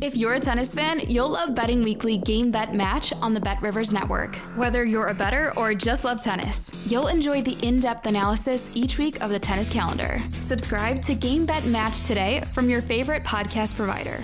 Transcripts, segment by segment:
If you're a tennis fan, you'll love Betting Weekly Game Bet Match on the Bet Rivers Network. Whether you're a better or just love tennis, you'll enjoy the in depth analysis each week of the tennis calendar. Subscribe to Game Bet Match today from your favorite podcast provider.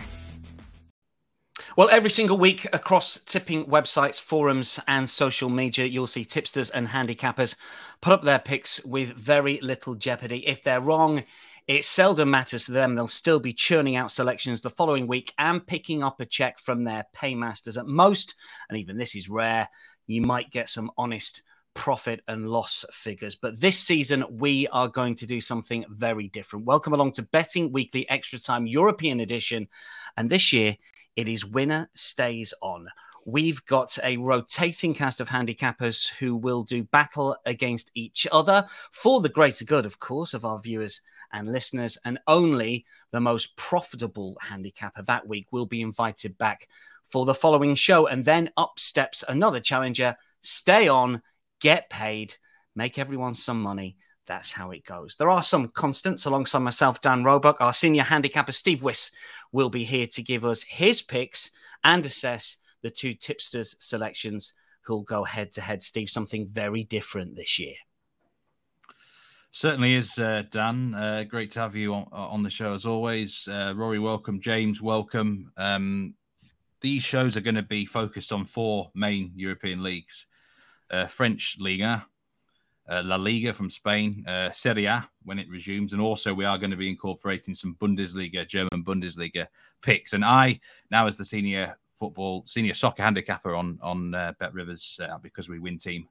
Well, every single week across tipping websites, forums, and social media, you'll see tipsters and handicappers put up their picks with very little jeopardy. If they're wrong, it seldom matters to them. They'll still be churning out selections the following week and picking up a check from their paymasters at most. And even this is rare. You might get some honest profit and loss figures. But this season, we are going to do something very different. Welcome along to Betting Weekly Extra Time European Edition. And this year, it is winner stays on. We've got a rotating cast of handicappers who will do battle against each other for the greater good, of course, of our viewers and listeners, and only the most profitable handicapper that week will be invited back for the following show. And then up steps another challenger. Stay on, get paid, make everyone some money. That's how it goes. There are some constants alongside myself, Dan Roebuck. Our senior handicapper, Steve Wyss, will be here to give us his picks and assess the two tipsters' selections who'll go head to head. Steve, something very different this year. Certainly is, uh, Dan. Uh, great to have you on, on, the show as always. Uh, Rory, welcome. James, welcome. Um, these shows are going to be focused on four main European leagues uh, French Liga, uh, La Liga from Spain, uh, Serie A when it resumes, and also we are going to be incorporating some Bundesliga, German Bundesliga picks. And I, now as the senior football, senior soccer handicapper on on Bet Rivers because we win team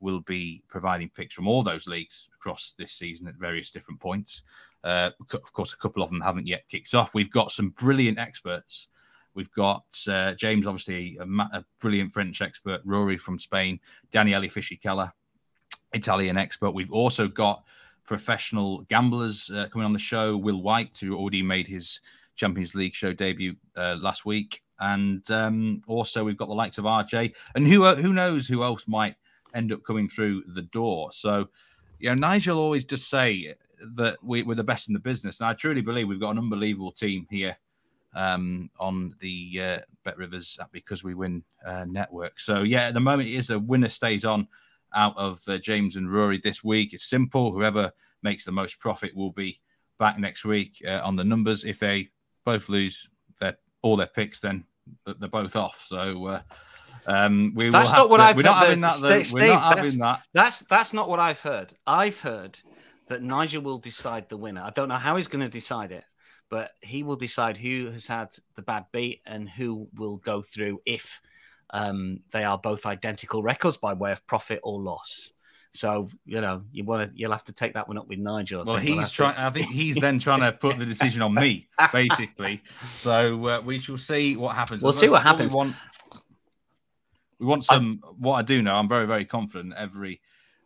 will be providing picks from all those leagues across this season at various different points. Uh, of course, a couple of them haven't yet kicked off. We've got some brilliant experts. We've got uh, James, obviously, a, a, brilliant French expert, Rory from Spain, Daniele Fisichella, Italian expert. We've also got professional gamblers uh, coming on the show, Will White, who already made his Champions League show debut uh, last week. And um, also, we've got the likes of RJ. And who, uh, who knows who else might end up coming through the door. So, you know, Nigel always does say that we, are the best in the business. And I truly believe we've got an unbelievable team here um, on the uh, Bet Rivers because we win uh, network. So, yeah, at the moment, it is a winner stays on out of uh, James and Rory this week. It's simple. Whoever makes the most profit will be back next week uh, on the numbers. If they both lose their all their picks, then they're both off. So, uh, um, we that's not what to, I've we're heard. Not having that, Steve, Steve, we're not that's, that. That's that's not what I've heard. I've heard that Nigel will decide the winner. I don't know how he's going to decide it, but he will decide who has had the bad beat and who will go through if um, they are both identical records by way of profit or loss. So you know you want to you'll have to take that one up with Nigel. Well, he's trying. I think he's then trying to put the decision on me, basically. So uh, we shall see what happens. We'll see what happens. We want, we want some. I, what I do know, I'm very, very confident every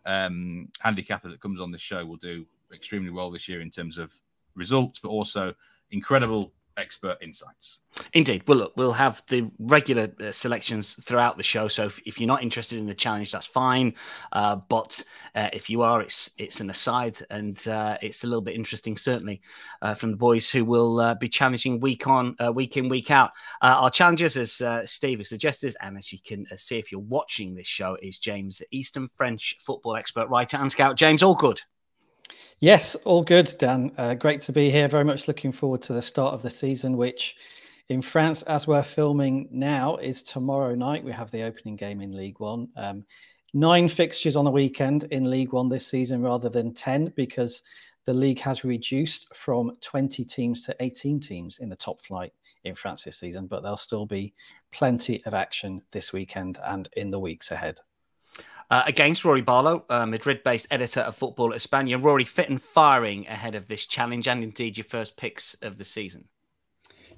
um, handicapper that comes on this show will do extremely well this year in terms of results, but also incredible expert insights. Indeed. Well, look, we'll have the regular uh, selections throughout the show. So if, if, you're not interested in the challenge, that's fine. Uh, but uh, if you are, it's it's an aside, and uh, it's a little bit interesting, certainly, uh, from the boys who will uh, be challenging week on, week in, week out. our challenges, as Steve has suggested, and as you can see if you're watching this show, is James Eastham, French football expert, writer, and scout. James, all good. Yes, all good, Dan. Uh, great to be here. Very much looking forward to the start of the season, which in France, as we're filming now, is tomorrow night. We have the opening game in League One. Um, nine fixtures on the weekend in League One this season rather than 10 because the league has reduced from 20 teams to 18 teams in the top flight in France this season, but there'll still be plenty of action this weekend and in the weeks ahead. Uh, against Rory Barlow, uh, Madrid based editor of Football España. Rory, fit and firing ahead of this challenge and indeed your first picks of the season.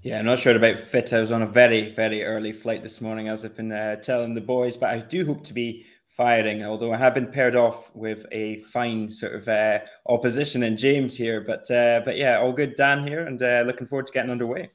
Yeah, I'm not sure about fit. I was on a very, very early flight this morning, as I've been uh, telling the boys, but I do hope to be firing. Although I have been paired off with a fine sort of uh, opposition in James here, but uh, but yeah, all good, Dan here, and uh, looking forward to getting underway.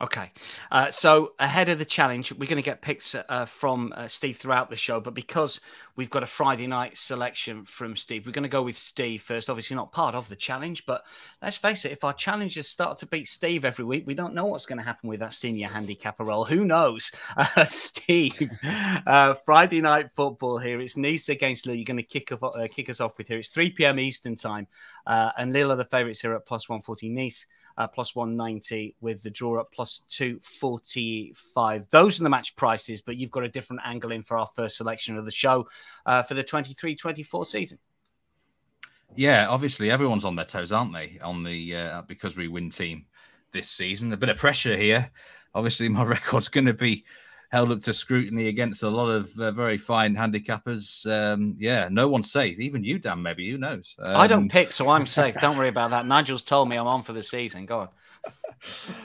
Okay. Uh, so ahead of the challenge, we're going to get picks uh, from uh, Steve throughout the show. But because we've got a Friday night selection from Steve, we're going to go with Steve first. Obviously, not part of the challenge, but let's face it, if our challengers start to beat Steve every week, we don't know what's going to happen with that senior handicapper role. Who knows? Uh, Steve, uh, Friday night football here. It's Nice against Lille. You're going to kick, off, uh, kick us off with here. It's 3 p.m. Eastern time. and Lille are the favourites here at plus 140. Nice uh, plus 190 with the draw up plus 245. Those are the match prices, but you've got a different angle in for our first selection of the show uh, for the 23 24 season. Yeah, obviously everyone's on their toes, aren't they? On the uh, because we win team this season, a bit of pressure here. Obviously, my record's going to be held up to scrutiny against a lot of uh, very fine handicappers. Um, yeah, no one's safe. Even you, Dan, maybe. Who knows? Um, I don't um, pick, so I'm safe. don't worry about that. Nigel's told me I'm on for the season. Go on.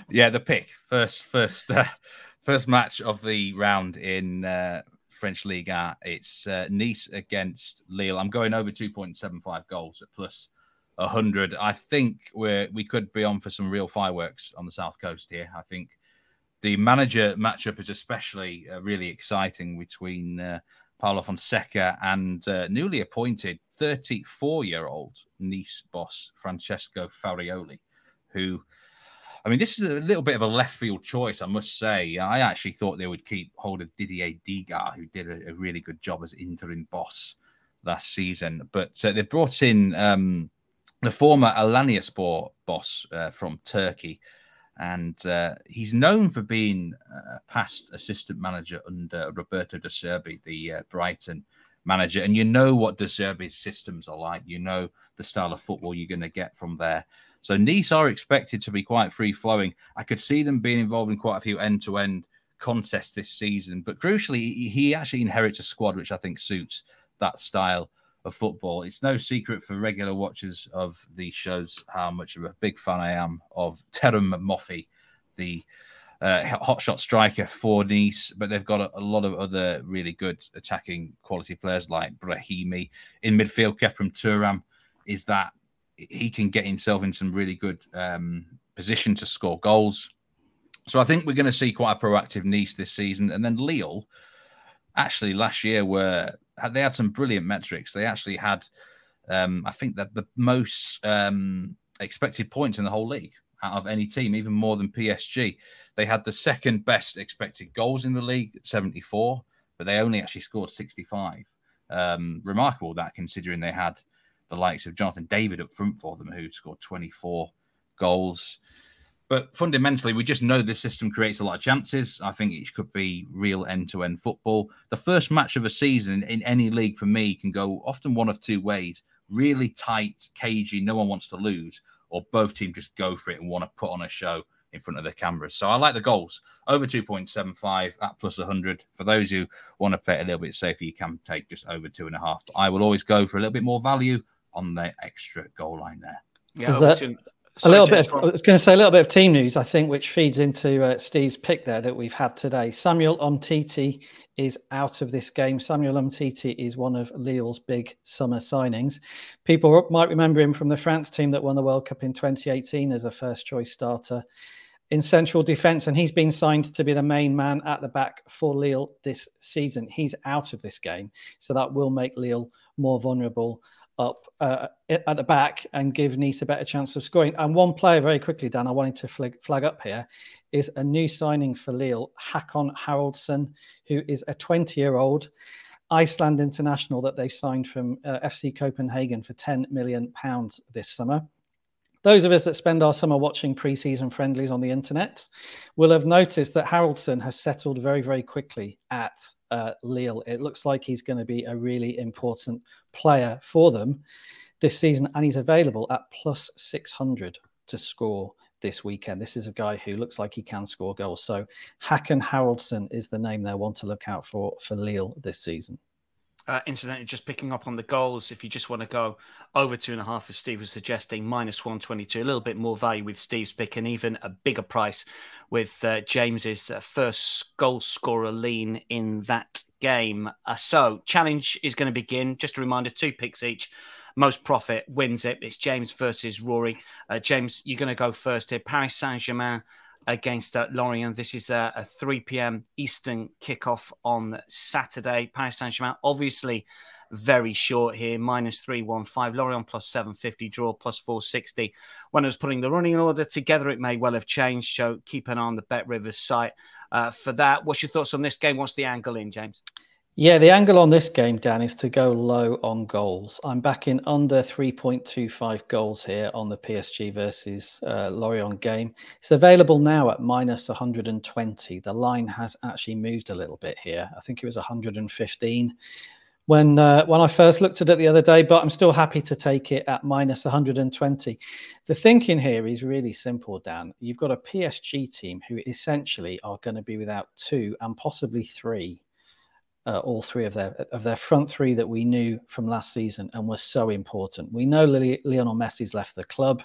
yeah, the pick. First, first, uh, first match of the round in uh, French League. It's uh, Nice against Lille. I'm going over 2.75 goals at plus 100. I think we're, we could be on for some real fireworks on the South Coast here. I think the manager matchup is especially uh, really exciting between uh, Fonseca and uh, newly appointed 34 year old Nice boss Francesco Farioli, who, I mean, this is a little bit of a left field choice, I must say. I actually thought they would keep hold of Didier Digard, who did a, a really good job as interim boss last season. But uh, they brought in um, the former Alanyaspor boss uh, from Turkey and uh, he's known for being a past assistant manager under Roberto De Zerbi, the uh, Brighton manager. And you know what De Zerbi's systems are like. You know the style of football you're going to get from there. So Nice are expected to be quite free flowing. I could see them being involved in quite a few end to end contests this season. But crucially, he actually inherits a squad which I think suits that style of football. It's no secret for regular watchers of these shows how much of a big fan I am of Terem Moffi, the uh, hotshot striker for Nice, but they've got a, a, lot of other really good attacking quality players like Brahimi. In midfield, Khéphren Thuram is that he can get himself in some really good um, position to score goals. So I think we're going to see quite a proactive Nice this season. And then Lille, actually last year were they had some brilliant metrics. They actually had, um, I think that the most um, expected points in the whole league out of any team, even more than PSG. They had the second best expected goals in the league, 74, but they only actually scored 65. Um, remarkable that considering they had the likes of Jonathan David up front for them, who scored 24 goals. But fundamentally, we just know this system creates a lot of chances. I think it could be real end to end football. The first match of a season in any league for me can go often one of two ways really tight, cagey, no one wants to lose, or both teams just go for it and want to put on a show in front of the cameras. So I like the goals over 2.75 at plus 100. For those who want to play it a little bit safer, you can take just over two and a half. But I will always go for a little bit more value on the extra goal line there. Yeah, that, a little bit. Of, I was going to say a little bit of team news, I think, which feeds into uh, Steve's pick there that we've had today. Samuel Umtiti is out of this game. Samuel Umtiti is one of Lille's big summer signings. People might remember him from the France team that won the World Cup in 2018 as a first choice starter in central defence, and he's been signed to be the main man at the back for Lille this season. He's out of this game, so that will make Lille more vulnerable up uh, at the back and give Nice a better chance of scoring. And one player, very quickly, Dan, I wanted to flag, flag up here is a new signing for Lille, Hakon Haraldsson, who is a 20 year old Iceland international that they signed from uh, FC Copenhagen for 10 million pounds this summer. Those of us that spend our summer watching preseason friendlies on the internet will have noticed that Haraldsson has settled very, very quickly at uh, Lille. It looks like he's going to be a really important player for them this season, and he's available at plus 600 to score this weekend. This is a guy who looks like he can score goals. So Hakon Haraldsson is the name they want to look out for for Lille this season. Uh, incidentally, just picking up on the goals, if you just want to go over two and a half, as Steve was suggesting, minus 122, a little bit more value with Steve's pick and even a bigger price with uh, James's uh, first goal scorer lean in that game. Uh, so, challenge is going to begin. Just a reminder two picks each. Most profit wins it. It's James versus Rory. Uh, James, you're going to go first here. Paris Saint Germain against uh, Lorient. This is a, a 3 p.m. Eastern kickoff on Saturday. Paris Saint Germain, obviously very short here, minus 315. Lorient plus 750, draw plus 460. When I was putting the running order together, it may well have changed. So keep an eye on the Bet Rivers site uh, for that. What's your thoughts on this game? What's the angle in, James? Yeah, the angle on this game, Dan, is to go low on goals. I'm backing under 3.25 goals here on the PSG versus uh, Lorient game. It's available now at minus 120. The line has actually moved a little bit here. I think it was 115 when uh, when I first looked at it the other day, but I'm still happy to take it at minus 120. The thinking here is really simple, Dan. You've got a PSG team who essentially are going to be without two and possibly three, uh, all three of their of their front three that we knew from last season and were so important. We know Lionel Messi's left the club.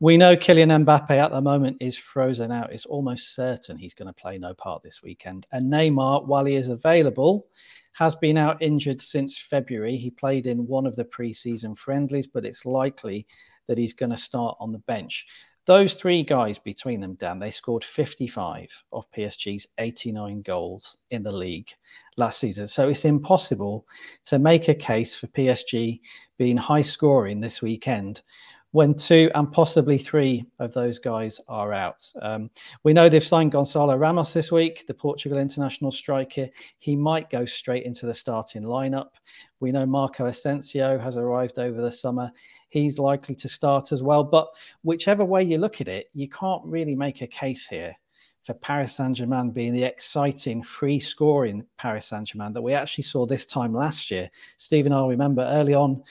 We know Kylian Mbappe at the moment is frozen out. It's almost certain he's going to play no part this weekend. And Neymar, while he is available, has been out injured since February. He played in one of the preseason friendlies, but it's likely that he's going to start on the bench. Those three guys between them, Dan, they scored 55 of PSG's 89 goals in the league last season. So it's impossible to make a case for PSG being high scoring this weekend when two and possibly three of those guys are out. Um, we know they've signed Gonçalo Ramos this week, the Portugal international striker. He might go straight into the starting lineup. We know Marco Asensio has arrived over the summer. He's likely to start as well. But whichever way you look at it, you can't really make a case here for Paris Saint Germain being the exciting free scoring Paris Saint Germain that we actually saw this time last year. Stephen, I'll remember early on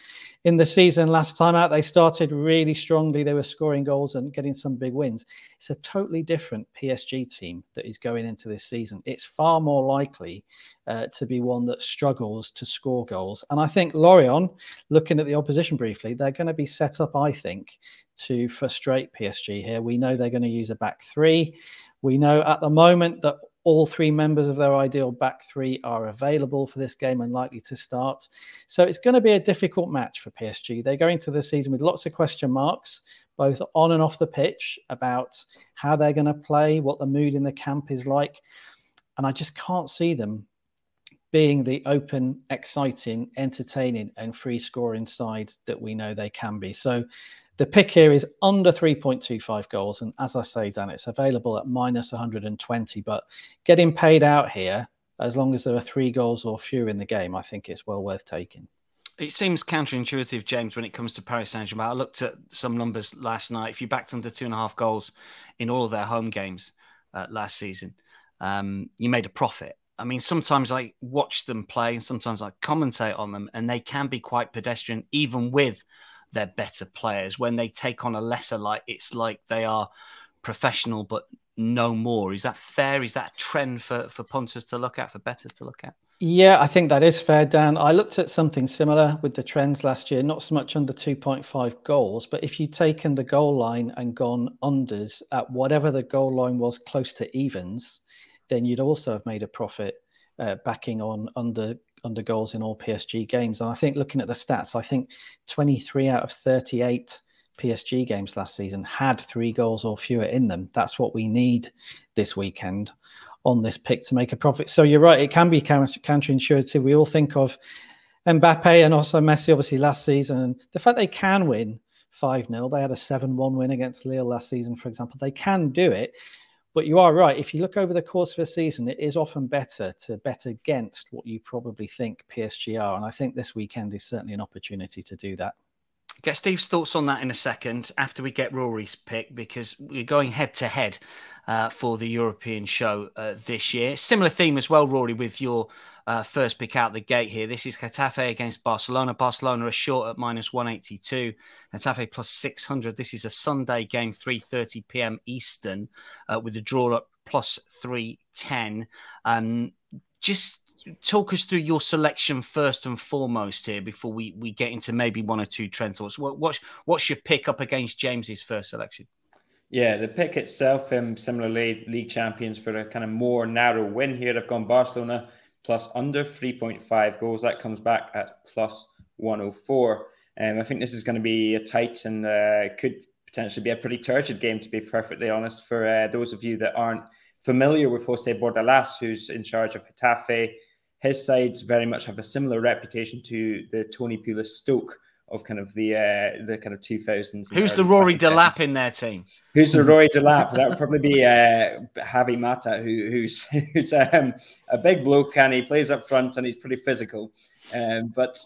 in the season last time out, they started really strongly. They were scoring goals and getting some big wins. It's a totally different PSG team that is going into this season. It's far more likely uh, to be one that struggles to score goals. And I think Lorient, looking at the opposition briefly, they're going to be set up, I think, to frustrate PSG here. We know they're going to use a back three. We know at the moment that all three members of their ideal back three are available for this game and likely to start. So it's going to be a difficult match for PSG. They're going to the season with lots of question marks, both on and off the pitch, about how they're going to play, what the mood in the camp is like. And I just can't see them being the open, exciting, entertaining, and free scoring side that we know they can be. So the pick here is under 3.25 goals. And as I say, Dan, it's available at minus 120. But getting paid out here, as long as there are three goals or fewer in the game, I think it's well worth taking. It seems counterintuitive, James, when it comes to Paris Saint Germain. I looked at some numbers last night. If you backed under two and a half goals in all of their home games uh, last season, um, you made a profit. I mean, sometimes I watch them play and sometimes I commentate on them, and they can be quite pedestrian, even with they're better players. When they take on a lesser light, it's like they are professional, but no more. Is that fair? Is that a trend for, for punters to look at, for betters to look at? Yeah, I think that is fair, Dan. I looked at something similar with the trends last year, not so much under 2.5 goals, but if you'd taken the goal line and gone unders at whatever the goal line was close to evens, then you'd also have made a profit uh, backing on under under goals in all PSG games. And I think looking at the stats, I think 23 out of 38 PSG games last season had three goals or fewer in them. That's what we need this weekend on this pick to make a profit. So you're right, it can be counter- counterintuitive. We all think of Mbappe and also Messi, obviously, last season. The fact they can win 5 0, they had a 7 1 win against Lille last season, for example. They can do it. But you are right. If you look over the course of a season, it is often better to bet against what you probably think PSG are. And I think this weekend is certainly an opportunity to do that. Get Steve's thoughts on that in a second after we get Rory's pick because we're going head to head uh, for the European show uh, this year. Similar theme as well, Rory, with your uh, first pick out the gate here. This is Getafe against Barcelona. Barcelona are short at minus 182. Getafe plus 600. This is a Sunday game, 3.30 p.m. Eastern, uh, with the draw up plus 310. Um, just talk us through your selection first and foremost here before we, we get into maybe one or two trend thoughts. What, what's, what's your pick up against James's first selection? Yeah, the pick itself, um, similarly, league champions for a kind of more narrow win here. They've gone Barcelona plus under 3.5 goals. That comes back at plus 104. Um, I think this is going to be a tight and uh, could potentially be a pretty turgid game, to be perfectly honest, for uh, those of you that aren't familiar with Jose Bordalas, who's in charge of Getafe. His sides very much have a similar reputation to the Tony Pulis Stoke of kind of the uh, the kind of 2000s. Who's the Rory Delap in their team? Who's the Rory Delap? That would probably be uh, Javi Mata, who, who's who's um, a big bloke and he plays up front and he's pretty physical. Um, but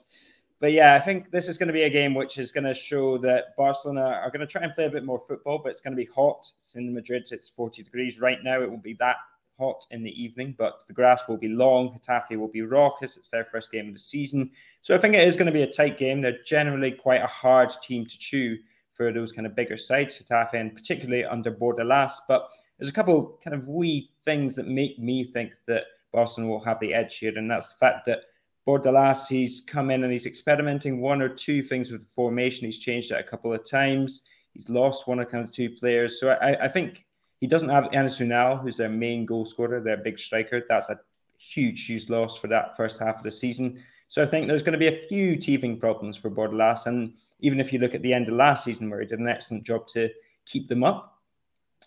but yeah, I think this is going to be a game which is going to show that Barcelona are going to try and play a bit more football, but it's going to be hot. It's in Madrid, it's 40 degrees right now. It won't be that hot in the evening, but the grass will be long. Getafe will be raucous. It's their first game of the season. So I think it is going to be a tight game. They're generally quite a hard team to chew for those kind of bigger sides, Getafe, and particularly under Bordalas. But there's a couple kind of wee things that make me think that Boston will have the edge here, and that's the fact that Bordalas, he's come in and he's experimenting one or two things with the formation. He's changed it a couple of times. He's lost one or kind of two players. So I, I think he doesn't have Enes Unal, who's their main goal scorer, their big striker. That's a huge, huge loss for that first half of the season. So I think there's going to be a few teething problems for Bordalas. And even if you look at the end of last season, where he did an excellent job to keep them up,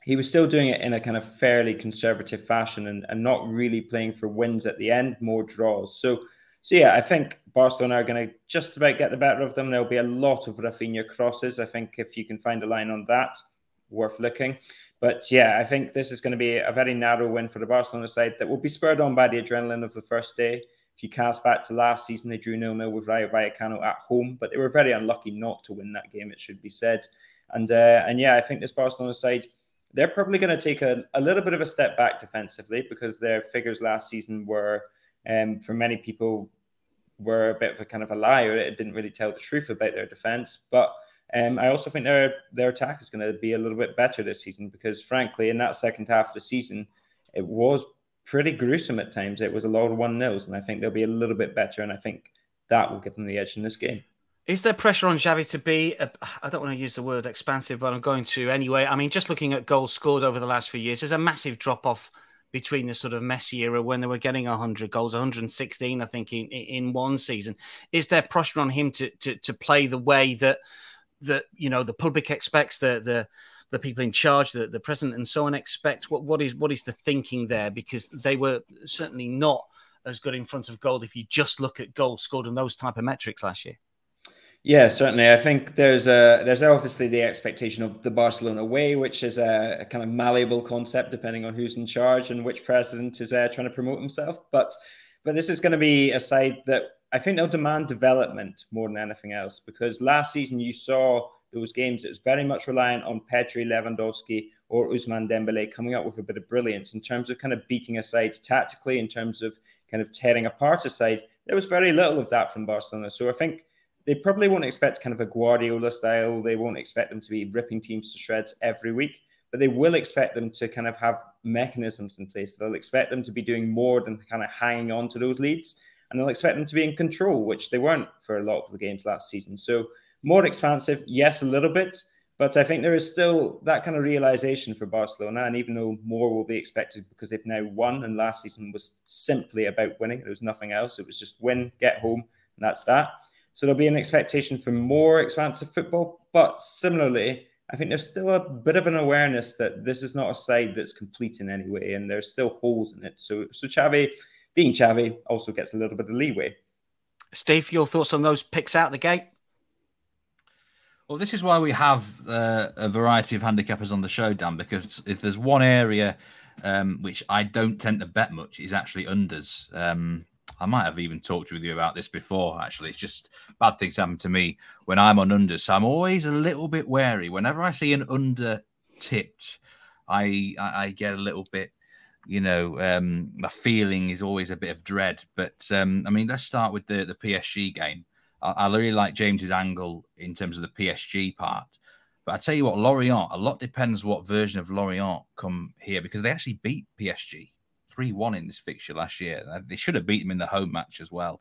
he was still doing it in a kind of fairly conservative fashion and, and not really playing for wins at the end, more draws. So so yeah, I think Barcelona are going to just about get the better of them. There'll be a lot of Raphinha crosses. I think if you can find a line on that, worth looking. But yeah, I think this is going to be a very narrow win for the Barcelona side that will be spurred on by the adrenaline of the first day. If you cast back to last season, they drew nil nil with Rayo Vallecano at home, but they were very unlucky not to win that game. It should be said. And uh, and yeah, I think this Barcelona side they're probably going to take a, a little bit of a step back defensively because their figures last season were um, for many people were a bit of a kind of a liar. It didn't really tell the truth about their defense. But um, I also think their their attack is going to be a little bit better this season because, frankly, in that second half of the season, it was pretty gruesome at times. It was a lot of one nils, and I think they'll be a little bit better. And I think that will give them the edge in this game. Is there pressure on Xavi to be, I don't want to use the word expansive, but I'm going to anyway. I mean, just looking at goals scored over the last few years, there's a massive drop off between the sort of Messi era when they were getting 100 goals, 116, I think, in, in one season. Is there pressure on him to, to, to play the way that, that you know, the public expects, the, the, the people in charge, the, the president and so on expect? What, what, is, what is the thinking there? Because they were certainly not as good in front of goal if you just look at goals scored and those type of metrics last year. Yeah, certainly. I think there's a there's obviously the expectation of the Barcelona way, which is a, a kind of malleable concept depending on who's in charge and which president is uh, trying to promote himself. But but this is going to be a side that I think they'll demand development more than anything else because last season you saw those games that was very much reliant on Pedri Lewandowski, or Ousmane Dembele coming up with a bit of brilliance in terms of kind of beating a side tactically, in terms of kind of tearing apart a side. There was very little of that from Barcelona. So I think they probably won't expect kind of a Guardiola style. They won't expect them to be ripping teams to shreds every week, but they will expect them to kind of have mechanisms in place. They'll expect them to be doing more than kind of hanging on to those leads, and they'll expect them to be in control, which they weren't for a lot of the games last season. So more expansive, yes, a little bit. But I think there is still that kind of realization for Barcelona. And even though more will be expected because they've now won, and last season was simply about winning, there was nothing else. It was just win, get home, and that's that. So there'll be an expectation for more expansive football. But similarly, I think there's still a bit of an awareness that this is not a side that's complete in any way, and there's still holes in it. So, so Xavi, being Xavi, also gets a little bit of leeway. Steve, your thoughts on those picks out the gate? Well, this is why we have uh, a variety of handicappers on the show, Dan. Because if there's one area um, which I don't tend to bet much, is actually unders. Um, I might have even talked with you about this before. Actually, it's just bad things happen to me when I'm on unders. so I'm always a little bit wary. Whenever I see an under tipped, I, I, I get a little bit. You know, um, my feeling is always a bit of dread. But um, I mean, let's start with the the PSG game. I, I really like James's angle in terms of the PSG part. But I tell you what, Lorient, a lot depends what version of Lorient come here because they actually beat PSG 3 1 in this fixture last year. Uh, they should have beat them in the home match as well.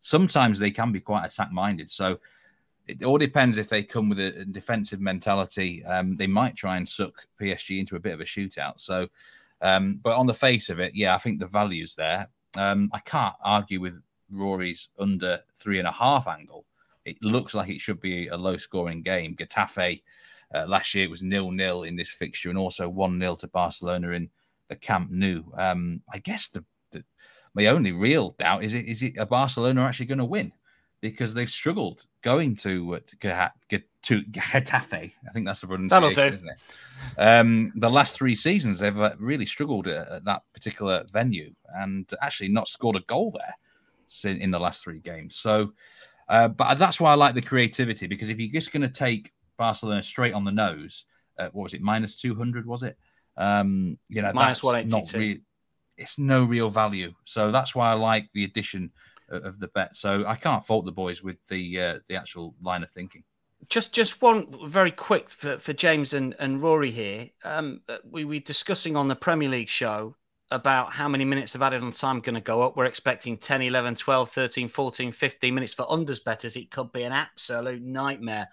Sometimes they can be quite attack minded. So it all depends if they come with a defensive mentality. Um, they might try and suck PSG into a bit of a shootout. So, um, but on the face of it, yeah, I think the value's there. Um, I can't argue with Rory's under three and a half angle. It looks like it should be a low scoring game. Getafe uh, last year it was nil nil in this fixture and also one 0 to Barcelona in the Camp Nou. Um, I guess the, the, my only real doubt is it is it a Barcelona actually going to win because they've struggled going to uh, to, get to Getafe. I think that's the pronunciation, That'll do. isn't it? Um, the last three seasons they've uh, really struggled at, at, that particular venue and actually not scored a goal there in, in the last three games. So, uh, but that's why I like the creativity because if you're just going to take Barcelona straight on the nose, uh, what was it minus two hundred? Was it? Um, you know, minus one eighty two. Re- it's no real value. So that's why I like the addition of the bet. So I can't fault the boys with the uh, the actual line of thinking. Just just one very quick for, for James and, and Rory here. Um, uh, we were discussing on the Premier League show about how many minutes of added on time going to go up. We're expecting 10, 11, 12, 13, 14, 15 minutes for unders betters. It could be an absolute nightmare.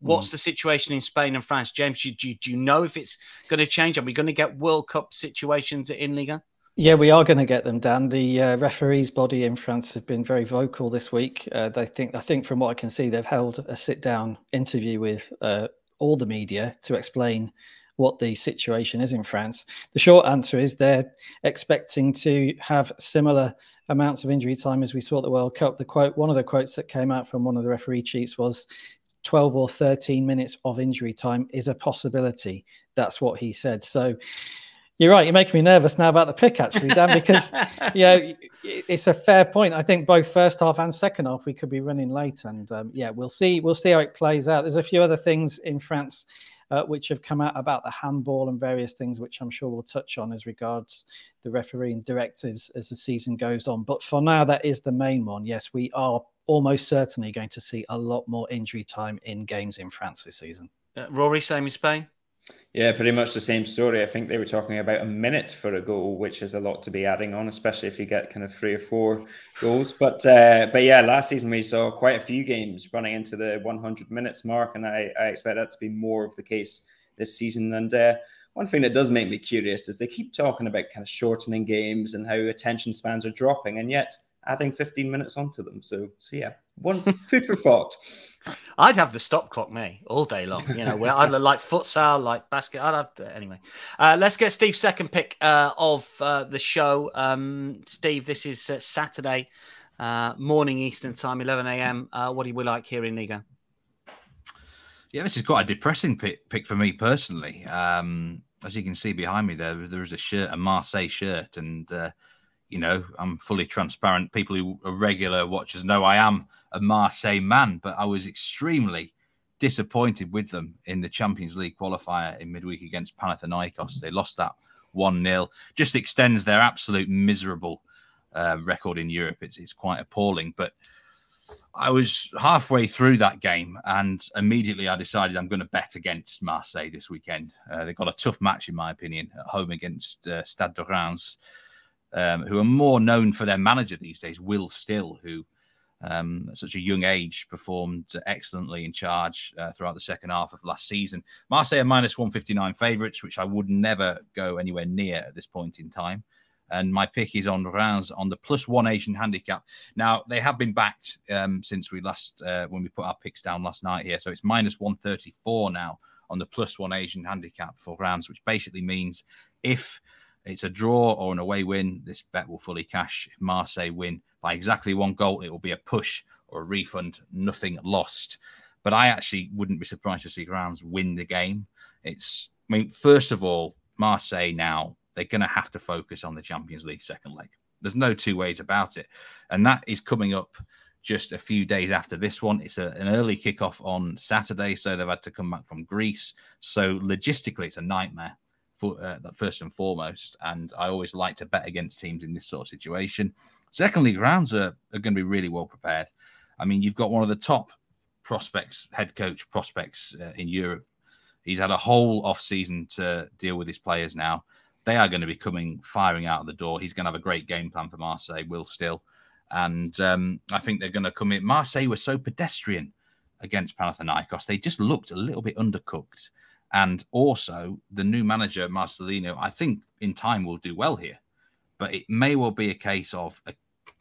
What's mm. the situation in Spain and France? James, do, do, do you know if it's going to change? Are we going to get World Cup situations in Liga? Yeah, we are going to get them, Dan. The uh, referees body in France have been very vocal this week. Uh, they think, I think, from what I can see, they've held a sit-down interview with uh, all the media to explain what the situation is in France. The short answer is they're expecting to have similar amounts of injury time as we saw at the World Cup. The quote, one of the quotes that came out from one of the referee chiefs was, 12 or 13 minutes of injury time is a possibility. That's what he said. So you're right. You're making me nervous now about the pick, actually, Dan, because you know it's a fair point. I think both first half and second half we could be running late, and um, yeah, we'll see. We'll see how it plays out. There's a few other things in France uh, which have come out about the handball and various things, which I'm sure we'll touch on as regards the refereeing directives as the season goes on. But for now, that is the main one. Yes, we are almost certainly going to see a lot more injury time in games in France this season. Uh, Rory, same in Spain. Yeah, pretty much the same story. I think they were talking about a minute for a goal, which is a lot to be adding on, especially if you get kind of three or four goals. But uh, but yeah, last season we saw quite a few games running into the 100 minutes mark, and I, I expect that to be more of the case this season. And uh, one thing that does make me curious is they keep talking about kind of shortening games and how attention spans are dropping, and yet adding 15 minutes onto them. So so yeah, one food for thought. I'd have the stop clock, me, all day long. You know, where I'd like futsal, like basket. I'd have to, anyway. Uh, let's get Steve's second pick uh, of uh, the show. Um, Steve, this is uh, Saturday uh, morning Eastern time, 11 a.m. Uh, what do we like here in Liga? Yeah, this is quite a depressing pick, pick for me personally. Um, as you can see behind me, there there is a shirt, a Marseille shirt, and you know, I'm fully transparent. People who are regular watchers know I am a Marseille man, but I was extremely disappointed with them in the Champions League qualifier in midweek against Panathinaikos. They lost that 1 0. Just extends their absolute miserable uh, record in Europe. It's, it's quite appalling. But I was halfway through that game and immediately I decided I'm going to bet against Marseille this weekend. Uh, they've got a tough match, in my opinion, at home against uh, Stade de Reims um, who are more known for their manager these days, Will Still, who um, at such a young age performed excellently in charge uh, throughout the second half of last season. Marseille minus 159 favourites, which I would never go anywhere near at this point in time. And my pick is on Reims on the plus one Asian handicap. Now they have been backed um, since we last uh, when we put our picks down last night here, so it's minus 134 now on the plus one Asian handicap for Reims, which basically means if it's a draw or an away win. This bet will fully cash. If Marseille win by exactly one goal, it will be a push or a refund, nothing lost. But I actually wouldn't be surprised to see Reims win the game. It's, I mean, first of all, Marseille now, they're going to have to focus on the Champions League second leg. There's no two ways about it. And that is coming up just a few days after this one. It's a, an early kickoff on Saturday, so they've had to come back from Greece. So logistically, it's a nightmare for, uh, first and foremost. And I always like to bet against teams in this sort of situation. Secondly, Reims are, are going to be really well prepared. I mean, you've got one of the top prospects, head coach prospects uh, in Europe. He's had a whole off season to deal with his players now. They are going to be coming firing out of the door. He's going to have a great game plan for Marseille, Will Still. And um, I think they're going to come in. Marseille were so pedestrian against Panathinaikos. They just looked a little bit undercooked. And also, the new manager, Marcelino, I think in time will do well here. but it may well be a case of a,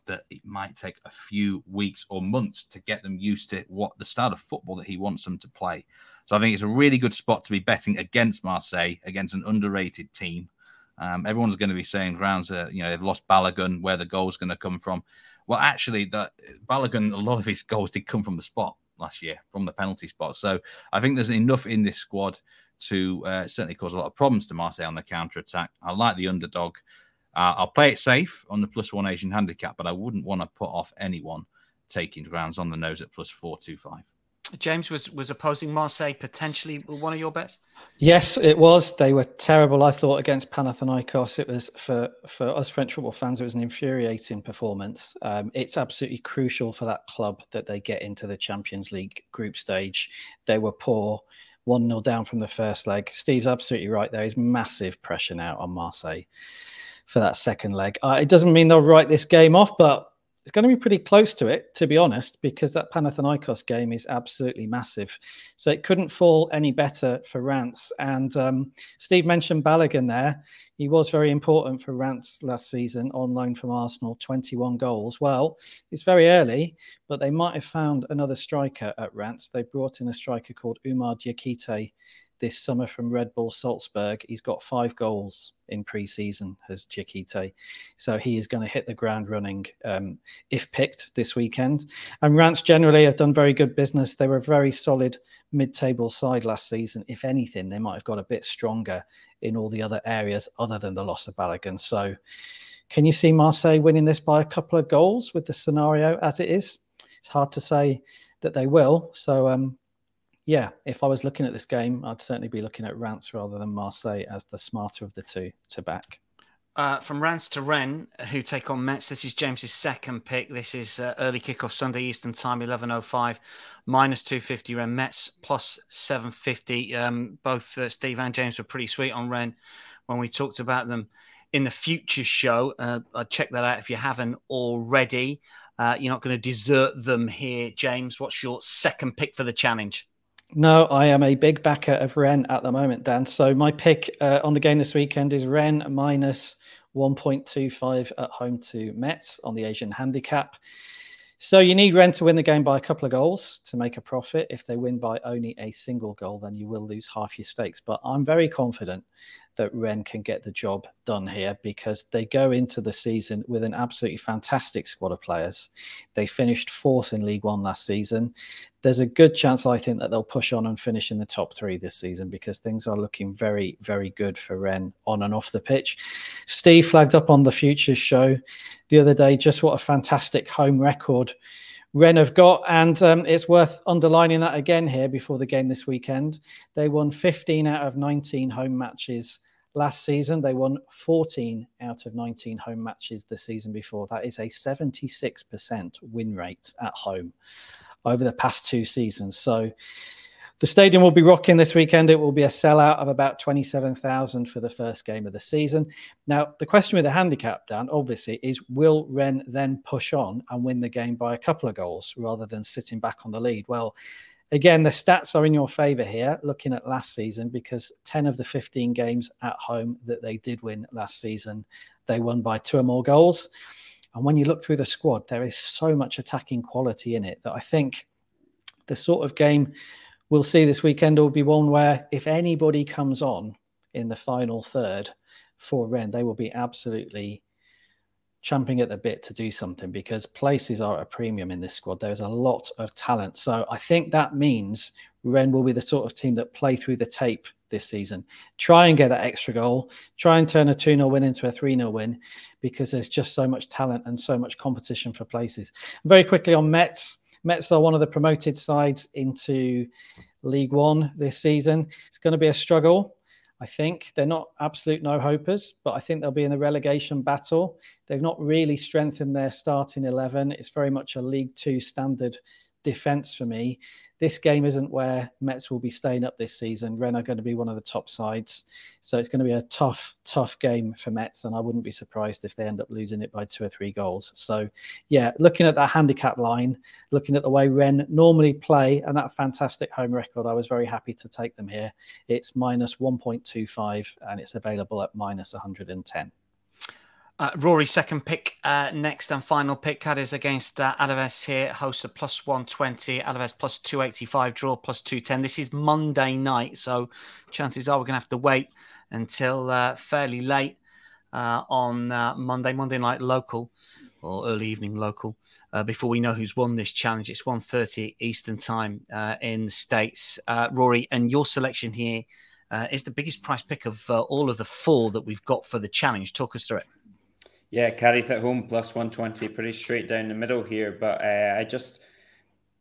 that it might take a few weeks or months to get them used to what the style of football that he wants them to play. So I think it's a really good spot to be betting against Marseille, against an underrated team. Um, everyone's going to be saying Reims, uh, you know, they've lost Balogun, where the goal's going to come from. Well, actually, that Balogun, a lot of his goals did come from the spot last year, from the penalty spot. So I think there's enough in this squad to uh, certainly cause a lot of problems to Marseille on the counter attack. I like the underdog. Uh, I'll play it safe on the plus one Asian handicap, but I wouldn't want to put off anyone taking Reims on the nose at plus four two five. James was was opposing Marseille potentially one of your bets. Yes, it was. They were terrible. I thought against Panathinaikos, it was for for us French football fans. It was an infuriating performance. Um, it's absolutely crucial for that club that they get into the Champions League group stage. They were poor. 1 0 down from the first leg. Steve's absolutely right. There is massive pressure now on Marseille for that second leg. Uh, it doesn't mean they'll write this game off, but it's going to be pretty close to it, to be honest, because that Panathinaikos game is absolutely massive. So it couldn't fall any better for Reims. And um, Steve mentioned Balogun there. He was very important for Reims last season on loan from Arsenal, 21 goals. Well, it's very early, but they might have found another striker at Reims. They brought in a striker called Umar Diakité this summer from Red Bull Salzburg. He's got five goals in pre-season as Diakité. So he is going to hit the ground running um, if picked this weekend. And Reims generally have done very good business. They were a very solid mid-table side last season. If anything, they might have got a bit stronger in all the other areas other than the loss of Balogun. So can you see Marseille winning this by a couple of goals with the scenario as it is? It's hard to say that they will. So um, yeah, if I was looking at this game, I'd certainly be looking at Reims rather than Marseille as the smarter of the two to back. Uh, from Reims to Rennes, who take on Metz. This is James's second pick. This is uh, early kickoff Sunday Eastern Time, 11.05, minus 250 Rennes, Metz plus 750. Um, both uh, Steve and James were pretty sweet on Rennes when we talked about them in the future show. Uh, I'd check that out if you haven't already. Uh, you're not going to desert them here, James. What's your second pick for the challenge? No, I am a big backer of Rennes at the moment, Dan. So my pick uh, on the game this weekend is Rennes minus 1.25 at home to Metz on the Asian handicap. So you need Rennes to win the game by a couple of goals to make a profit. If they win by only a single goal, then you will lose half your stakes. But I'm very confident that Rennes can get the job done here because they go into the season with an absolutely fantastic squad of players. They finished fourth in League One last season. There's a good chance, I think, that they'll push on and finish in the top three this season because things are looking very, very good for Rennes on and off the pitch. Steve flagged up on the Futures show the other day just what a fantastic home record Rennes have got, and um, it's worth underlining that again here before the game this weekend. They won 15 out of 19 home matches last season. They won 14 out of 19 home matches the season before. That is a 76% win rate at home over the past two seasons. So the stadium will be rocking this weekend. It will be a sellout of about 27,000 for the first game of the season. Now, the question with the handicap, Dan, obviously, is will Rennes then push on and win the game by a couple of goals rather than sitting back on the lead? Well, again, the stats are in your favor here, looking at last season, because 10 of the 15 games at home that they did win last season, they won by two or more goals. And when you look through the squad, there is so much attacking quality in it that I think the sort of game we'll see this weekend will be one where if anybody comes on in the final third for Rennes, they will be absolutely champing at the bit to do something because places are a premium in this squad. There's a lot of talent. So I think that means Rennes will be the sort of team that play through the tape this season. Try and get that extra goal. Try and turn a 2 0 win into a 3 0 win because there's just so much talent and so much competition for places. Very quickly on Metz. Metz are one of the promoted sides into League One this season. It's going to be a struggle. I think they're not absolute no hopers, but I think they'll be in the relegation battle. They've not really strengthened their starting 11. It's very much a League Two standard defense for me. This game isn't where Metz will be staying up this season. Rennes are going to be one of the top sides. So it's going to be a tough, tough game for Metz. And I wouldn't be surprised if they end up losing it by two or three goals. So, yeah, looking at that handicap line, looking at the way Rennes normally play and that fantastic home record, I was very happy to take them here. It's minus 1.25 and it's available at minus 110. Uh, Rory, second pick, uh, next and final pick. Cadiz against uh, Alaves here, hosts a plus 120, Alaves plus 285, draw plus 210. This is Monday night, so chances are we're going to have to wait until uh, fairly late uh, on uh, Monday, Monday night local or early evening local, uh, before we know who's won this challenge. It's 1.30 Eastern time in the States. Rory, and your selection here is the biggest price pick of all of the four that we've got for the challenge. Talk us through it. Yeah, Cadiz at home plus 120, pretty straight down the middle here. But uh, I just,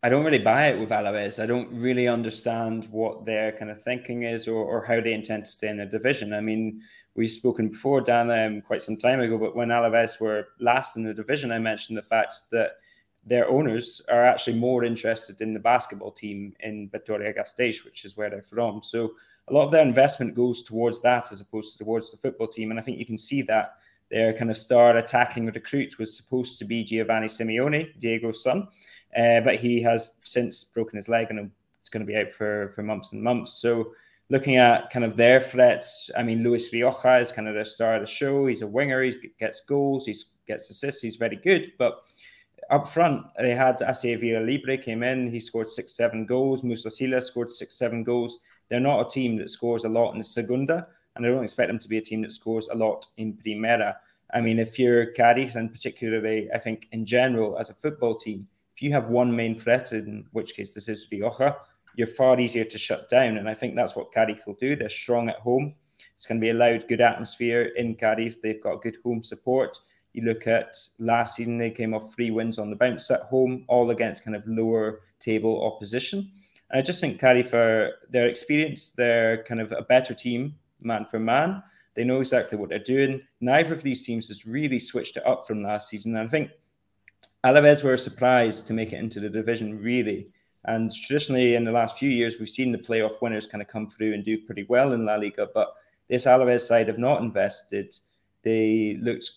I don't really buy it with Alaves. I don't really understand what their kind of thinking is or, or how they intend to stay in the division. I mean, we've spoken before, Dan, um, quite some time ago, but when Alaves were last in the division, I mentioned the fact that their owners are actually more interested in the basketball team in Vitoria Gasteiz, which is where they're from. So a lot of their investment goes towards that as opposed to towards the football team. And I think you can see that their kind of star attacking recruit was supposed to be Giovanni Simeone, Diego's son, uh, but he has since broken his leg and it's going to be out for, for months and months. So looking at kind of their threats, I mean, Luis Rioja is kind of the star of the show. He's a winger. He gets goals. He gets assists. He's very good. But up front, they had Ase Libre came in. He scored six, seven goals. Musa Sila scored six, seven goals. They're not a team that scores a lot in the Segunda and I don't expect them to be a team that scores a lot in Primera. I mean, if you're Cadiz, and particularly, I think in general as a football team, if you have one main threat, in which case this is Rioja, you're far easier to shut down. And I think that's what Cadiz will do. They're strong at home. It's going to be a loud, good atmosphere in Cadiz. They've got good home support. You look at last season, they came off three wins on the bounce at home, all against kind of lower table opposition. And I just think Cadiz, for their experience, they're kind of a better team man for man. They know exactly what they're doing. Neither of these teams has really switched it up from last season. And I think Alaves were surprised to make it into the division, really. And traditionally, in the last few years, we've seen the playoff winners kind of come through and do pretty well in La Liga. But this Alaves side have not invested. They looked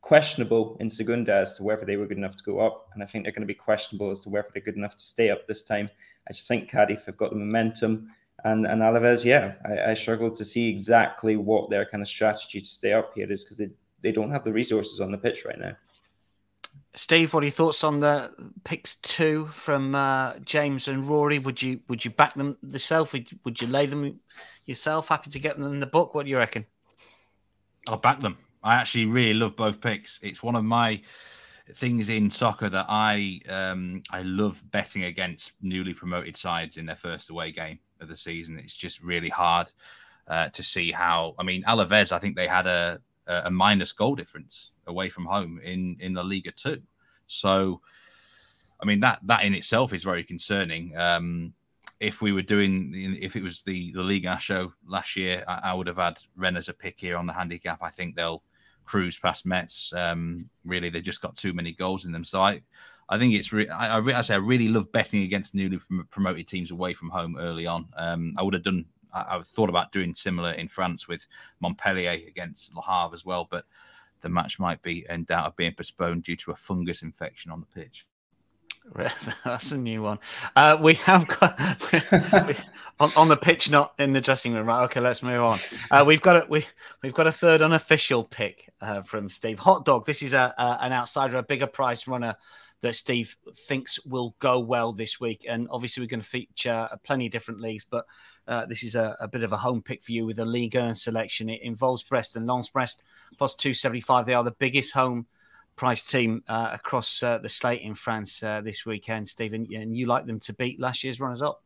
questionable in Segunda as to whether they were good enough to go up. And I think they're going to be questionable as to whether they're good enough to stay up this time. I just think Cadiz have got the momentum. And and Alaves, yeah, I, I struggle to see exactly what their kind of strategy to stay up here is because they, they don't have the resources on the pitch right now. Steve, what are your thoughts on the picks two from uh, James and Rory? Would you would you back them yourself? Would, would you lay them yourself? Happy to get them in the book? What do you reckon? I'll back them. I actually really love both picks. It's one of my things in soccer that I um, I love betting against newly promoted sides in their first away game of the season. It's just really hard uh, to see how. I mean, Alaves, I think they had a, a minus goal difference away from home in in the Liga too. So, I mean that that in itself is very concerning. Um, if we were doing, if it was the the Liga show last year, I, I, would have had Rennes as a pick here on the handicap. I think they'll cruise past Metz. Um, really, they've just got too many goals in them. So I, I think it's re- I, I, I, say I really love betting against newly promoted teams away from home early on. Um, I would have done. I, I thought about doing similar in France with Montpellier against Le Havre as well, but the match might be in doubt of being postponed due to a fungus infection on the pitch. That's a new one. Uh, we have got on, on, the pitch, not in the dressing room. Right. Okay, let's move on. Uh, we've got a we we've got a third unofficial pick uh, from Steve. Hot dog. This is a, a, an outsider, a bigger price runner that Steve thinks will go well this week. And obviously, we're going to feature plenty of different leagues, but uh, this is a, a, bit of a home pick for you with a Ligue 1 selection. It involves Brest and Lens Brest plus 275. They are the biggest home price team uh, across uh, the slate in France uh, this weekend, Stephen. And you like them to beat last year's runners up.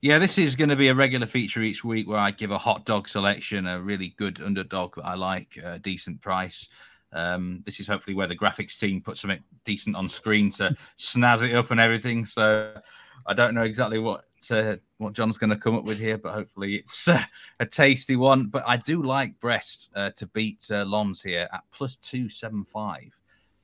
Yeah, this is going to be a regular feature each week where I give a hot dog selection, a really good underdog that I like, a decent price. Um, this is hopefully where the graphics team put something decent on screen to snazz it up and everything. So I don't know exactly what uh, what John's going to come up with here, but hopefully it's uh, a tasty one. But I do like Brest uh, to beat uh, Lens here at plus two seven five.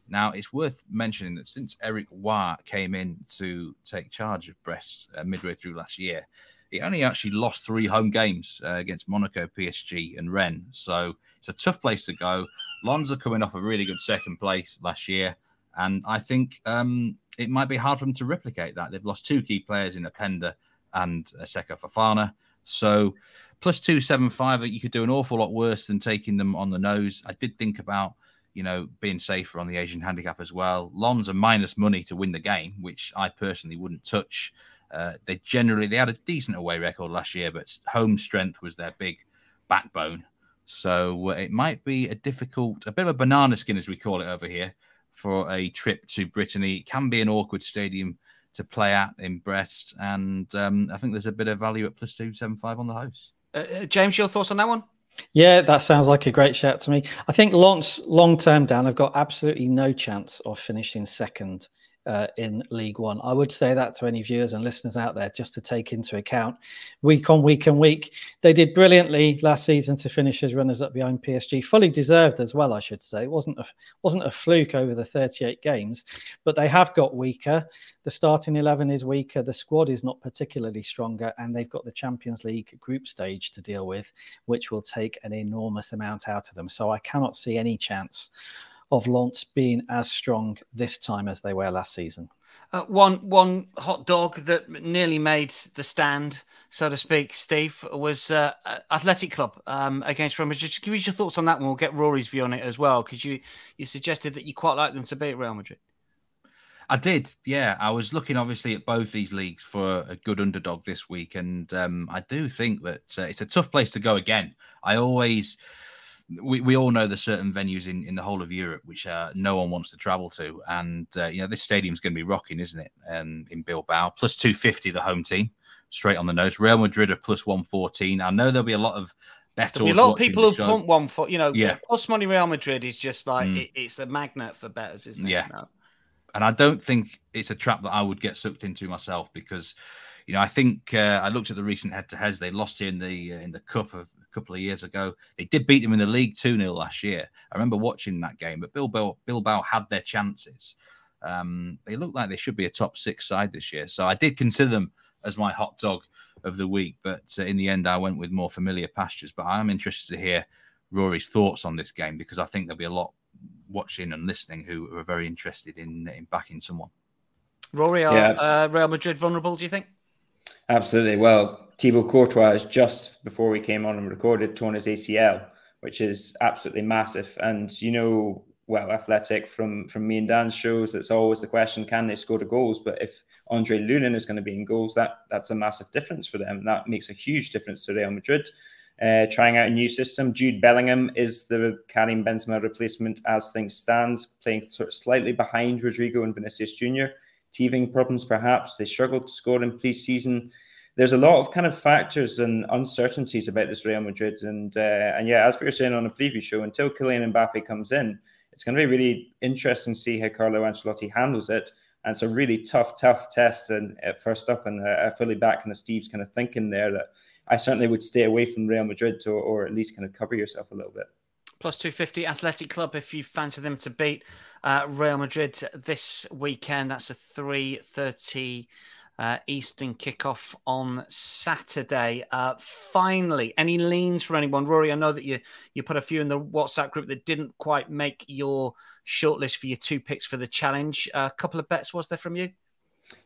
Now it's worth mentioning that since Eric Roy came in to take charge of Brest uh, midway through last year, he only actually lost three home games uh, against Monaco, PSG, and Rennes. So it's a tough place to go. Lens are coming off a really good second place last year. And I think um, it might be hard for them to replicate that. They've lost two key players in Openda and Seko Fofana. So plus 275, you could do an awful lot worse than taking them on the nose. I did think about, you know, being safer on the Asian handicap as well. Lens are minus money to win the game, which I personally wouldn't touch. Uh, they generally they had a decent away record last year, but home strength was their big backbone. So uh, it might be a difficult, a bit of a banana skin as we call it over here, for a trip to Brittany. It can be an awkward stadium to play at in Brest, and um, I think there's a bit of value at plus two seven five on the house. Uh, uh, James, your thoughts on that one? Yeah, that sounds like a great shout to me. I think Lens long term down have got absolutely no chance of finishing second uh, in Ligue 1. I would say that to any viewers and listeners out there, just to take into account week on week and week. They did brilliantly last season to finish as runners up behind PSG, fully deserved as well, I should say. It wasn't a wasn't a fluke over the 38 games, but they have got weaker. The starting 11 is weaker. The squad is not particularly stronger, and they've got the Champions League group stage to deal with, which will take an enormous amount out of them. So I cannot see any chance of Lens being as strong this time as they were last season. Uh, one one hot dog that nearly made the stand, so to speak, Steve, was uh, Athletic Club um, against Real Madrid. Just give us your thoughts on that one. We'll get Rory's view on it as well, because you you suggested that you quite like them to beat Real Madrid. I did, yeah. I was looking obviously at both these leagues for a good underdog this week, and um, I do think that uh, it's a tough place to go again. I always we, we all know there's certain venues in, in the whole of Europe which uh, no one wants to travel to, and uh, you know this stadium's going to be rocking, isn't it? Um, in Bilbao, plus two fifty the home team, straight on the nose. Real Madrid are plus one fourteen. I know there'll be a lot of better. a lot of people who pump one for you know. Yeah, plus money Real Madrid is just like mm. it, it's a magnet for betters, isn't it? Yeah. And I don't think it's a trap that I would get sucked into myself because, you know, I think uh, I looked at the recent head-to-heads. They lost here in the uh, in the cup of couple of years ago. They did beat them in the league 2 0 last year. I remember watching that game, but Bilbao, Bilbao had their chances. Um, they look like they should be a top six side this year. So I did consider them as my hot dog of the week, but uh, in the end, I went with more familiar pastures. But I am interested to hear Rory's thoughts on this game because I think there'll be a lot watching and listening who are very interested in, in backing someone. Rory, are yeah. uh, Real Madrid vulnerable, do you think? Absolutely. Well, Thibaut Courtois just before we came on and recorded torn his ACL, which is absolutely massive. And you know, well, athletic from from me and Dan's shows, it's always the question: Can they score the goals? But if Andre Lunin is going to be in goals, that that's a massive difference for them. That makes a huge difference to Real Madrid. Uh, trying out a new system. Jude Bellingham is the Karim Benzema replacement as things stands, playing sort of slightly behind Rodrygo and Vinicius Junior teething problems, perhaps. They struggled to score in pre-season. There's a lot of kind of factors and uncertainties about this Real Madrid, and uh, and yeah, as we were saying on a preview show, until Kylian Mbappe comes in, it's going to be really interesting to see how Carlo Ancelotti handles it. And it's a really tough, tough test. And first up, and uh, I fully back kind of Steve's kind of thinking there that I certainly would stay away from Real Madrid to, or at least kind of cover yourself a little bit plus 250 Athletic Club if you fancy them to beat uh, Real Madrid this weekend. That's a 3.30 uh, Eastern kickoff on Saturday. Uh, finally, any leans from anyone? Rory, I know that you, you put a few in the WhatsApp group that didn't quite make your shortlist for your two picks for the challenge. A couple of bets was there from you?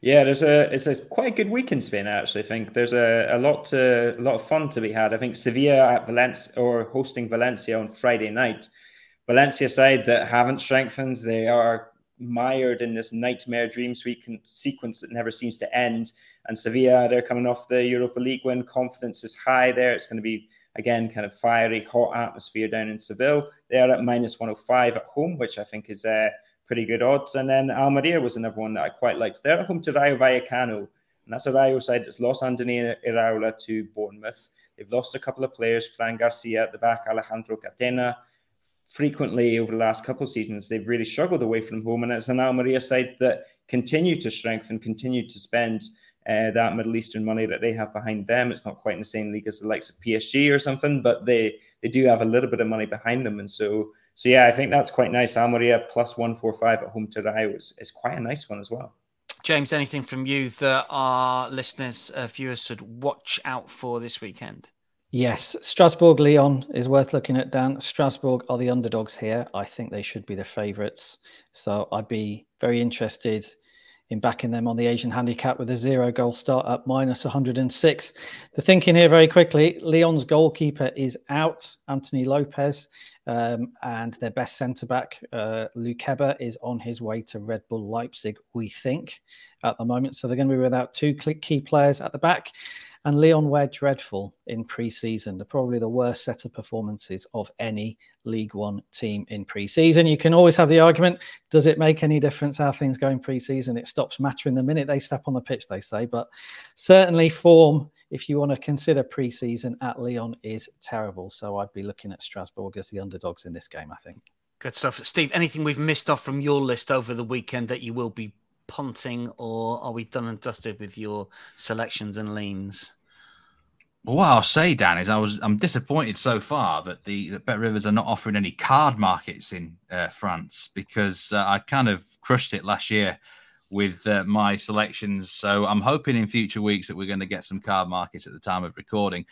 Yeah, there's a it's a quite a good week in Spain. I Actually, think there's a, a lot to a lot of fun to be had. I think Sevilla at Valencia or hosting Valencia on Friday night. Valencia side that haven't strengthened. They are mired in this nightmare dream sequence that never seems to end. And Sevilla, they're coming off the Europa League win. Confidence is high there. It's going to be again kind of fiery, hot atmosphere down in Seville. They are at minus 105 at home, which I think is uh, pretty good odds. And then Almeria was another one that I quite liked. They're at home to Rayo Vallecano, and that's a Rayo side that's lost Andoni Iraola to Bournemouth. They've lost a couple of players, Fran Garcia at the back, Alejandro Catena. Frequently over the last couple of seasons, they've really struggled away from home, and it's an Almeria side that continue to strengthen, continue to spend uh, that Middle Eastern money that they have behind them. It's not quite in the same league as the likes of PSG or something, but they they do have a little bit of money behind them, and so so yeah, I think that's quite nice. Almeria plus one four five at home to Rayo is, is quite a nice one as well. James, anything from you that our listeners, uh, viewers should watch out for this weekend? Yes, Strasbourg Lyon is worth looking at, Dan. Strasbourg are the underdogs here. I think they should be the favourites. So I'd be very interested in backing them on the Asian handicap with a zero goal start at minus 106. The thinking here very quickly Lyon's goalkeeper is out, Anthony Lopes, um, and their best centre back, uh, Lukeba, is on his way to Red Bull Leipzig, we think, at the moment. So they're going to be without two key players at the back. And Lyon were dreadful in pre-season. They're probably the worst set of performances of any Ligue 1 team in pre-season. You can always have the argument: Does it make any difference how things go in pre-season? It stops mattering the minute they step on the pitch, they say. But certainly, form, if you want to consider pre-season at Lyon, is terrible. So I'd be looking at Strasbourg as the underdogs in this game. I think. Good stuff, Steve. Anything we've missed off from your list over the weekend that you will be punting, or are we done and dusted with your selections and leans? Well, what I'll say, Dan, is I was I'm disappointed so far that the that BetRivers are not offering any card markets in uh, France because uh, I kind of crushed it last year with uh, my selections. So I'm hoping in future weeks that we're going to get some card markets at the time of recording.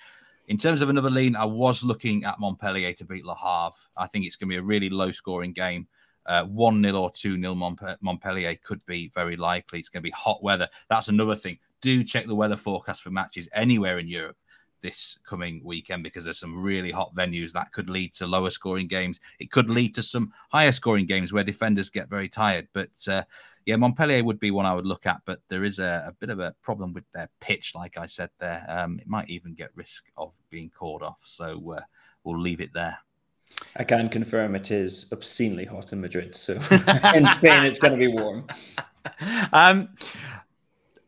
In terms of another lean, I was looking at Montpellier to beat Le Havre. I think it's going to be a really low scoring game. Uh, 1 0 or 2 0 Montpellier could be very likely. It's going to be hot weather. That's another thing. Do check the weather forecast for matches anywhere in Europe this coming weekend because there's some really hot venues that could lead to lower scoring games. It could lead to some higher scoring games where defenders get very tired. But uh, yeah, Montpellier would be one I would look at, but there is a, a bit of a problem with their pitch, like I said there. Um, it might even get risk of being called off. So uh, we'll leave it there. I can confirm it is obscenely hot in Madrid. So in Spain, it's going to be warm. Um,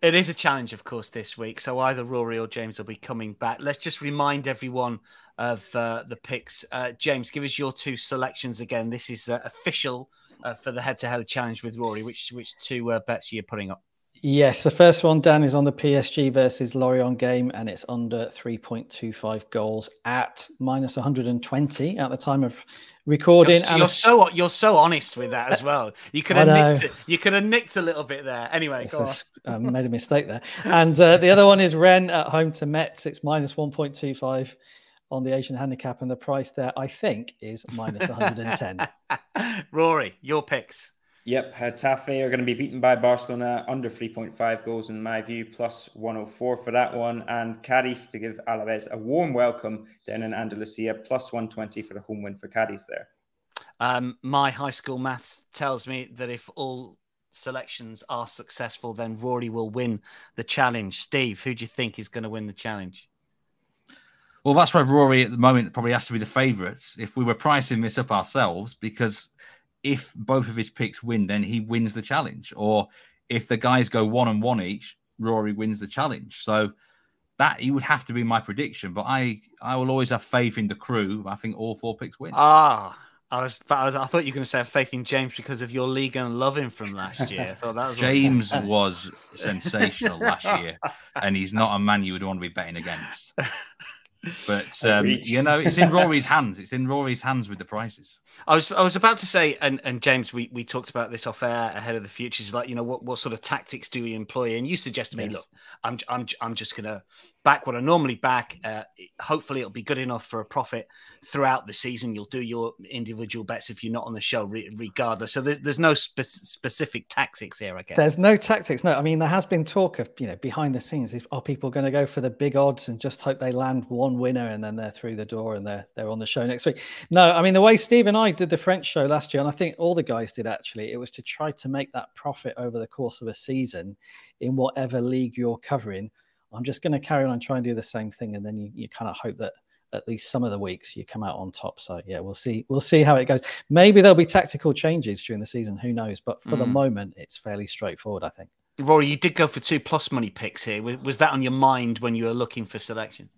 it is a challenge, of course, this week. So either Rory or James will be coming back. Let's just remind everyone of uh, the picks. Uh, James, give us your two selections again. This is uh, official uh, for the head-to-head challenge with Rory. Which which two uh, bets are you putting up? Yes, the first one, Dan, is on the PSG versus Lorient game, and it's under 3.25 goals at minus 120 at the time of recording. You're, you're so you're so honest with that as well. You could have nicked it, you could have nicked a little bit there. Anyway, go I made a mistake there. And uh, the other one is Rennes at home to Metz. It's minus 1.25 on the Asian handicap, and the price there, I think, is minus 110. Rory, your picks. Yep, Getafe are going to be beaten by Barcelona under 3.5 goals in my view, plus 104 for that one. And Cadiz to give Alaves a warm welcome down in Andalusia, plus 120 for the home win for Cadiz there. Um, my high school maths tells me that if all selections are successful, then Rory will win the challenge. Steve, who do you think is going to win the challenge? Well, that's why Rory at the moment probably has to be the favourites. If we were pricing this up ourselves, because if both of his picks win, then he wins the challenge. Or if the guys go one and one each, Rory wins the challenge. So that he would have to be my prediction. But I, I will always have faith in the crew. I think all four picks win. Ah, I was, I was, I thought you were going to say faith in James because of your league and loving from last year. I thought that was James was sensational last year, and he's not a man you would want to be betting against. But um, you know, it's in Rory's hands. It's in Rory's hands with the prices. I was I was about to say, and, and James, we, we talked about this off air ahead of the futures. Like, you know, what, what sort of tactics do we employ? And you suggested to me, look, I'm I'm I'm just gonna back what I normally back. Uh, hopefully, it'll be good enough for a profit throughout the season. You'll do your individual bets if you're not on the show, re- regardless. So there, there's no spe- specific tactics here, I guess. There's no tactics. No, I mean there has been talk of you know behind the scenes. Is, are people going to go for the big odds and just hope they land one winner and then they're through the door and they're they're on the show next week? No, I mean the way Steve and I did the French show last year, and I think all the guys did actually. It was to try to make that profit over the course of a season in whatever league you're covering I'm just going to carry on and try and do the same thing, and then you, you kind of hope that at least some of the weeks you come out on top. So yeah, we'll see. We'll see how it goes. Maybe there'll be tactical changes during the season. Who knows? But for mm. the moment, it's fairly straightforward. I think. Rory, you did go for two plus money picks here. Was that on your mind when you were looking for selection?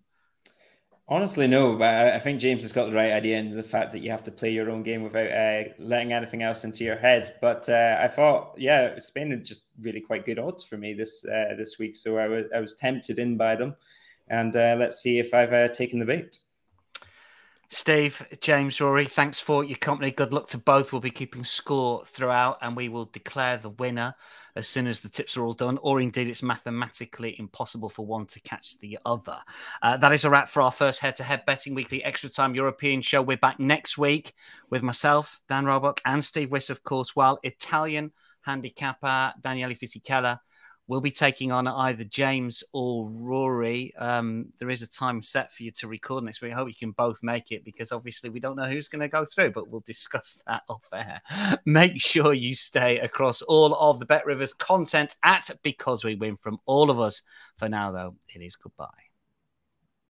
Honestly, no. But I think James has got the right idea in the fact that you have to play your own game without uh, letting anything else into your head. But uh, I thought, yeah, Spain are just really quite good odds for me this uh, this week, so I was I was tempted in by them, and uh, let's see if I've uh, taken the bait. Steve, James, Rory, thanks for your company. Good luck to both. We'll be keeping score throughout, and we will declare the winner as soon as the tips are all done, or indeed it's mathematically impossible for one to catch the other. Uh, that is a wrap for our first head to head betting weekly extra time European show. We're back next week with myself, Dan Roebuck, and Steve Wyss, of course, while Italian handicapper Daniele Fisichella will be taking on either James or Rory. Um, there is a time set for you to record next. I hope you can both make it because obviously we don't know who's going to go through, but we'll discuss that off air. Make sure you stay across all of the BetRivers content at Because We Win from all of us. For now, though, it is goodbye.